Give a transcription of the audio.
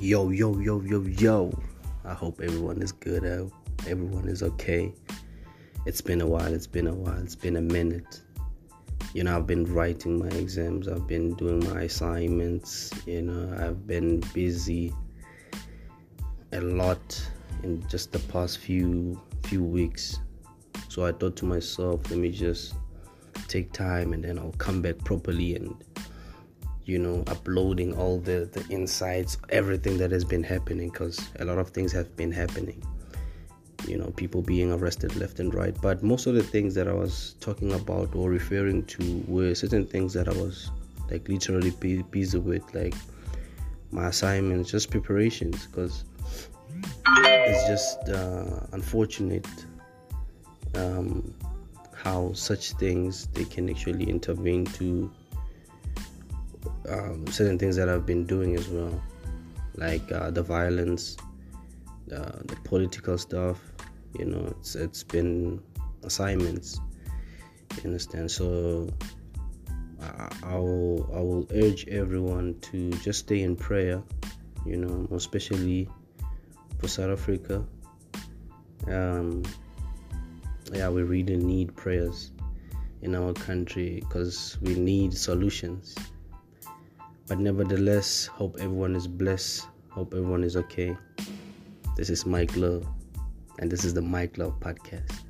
Yo, yo, yo, yo, yo. I hope everyone is good. I everyone is okay. It's been a while. It's been a while. It's been a minute. You know, I've been writing my exams. I've been doing my assignments. You know, I've been busy a lot in just the past few few weeks. So I thought to myself, let me just take time and then I'll come back properly and you know uploading all the the insights everything that has been happening because a lot of things have been happening. You know people being arrested left and right. But most of the things that i was talking about or referring to were certain things that i was like literally busy with like my assignments just preparations because it's just uh, unfortunate um, how such things they can actually intervene to um, certain things that I've been doing as well, like uh, the violence, uh, the political stuff. You know, it's it's been assignments. You understand? So I, will I will urge everyone to just stay in prayer. You know, especially for South Africa. Um, yeah, we really need prayers in our country because we need solutions. But nevertheless, hope everyone is blessed. Hope everyone is okay. This is Mike Love, and this is the Mike Love Podcast.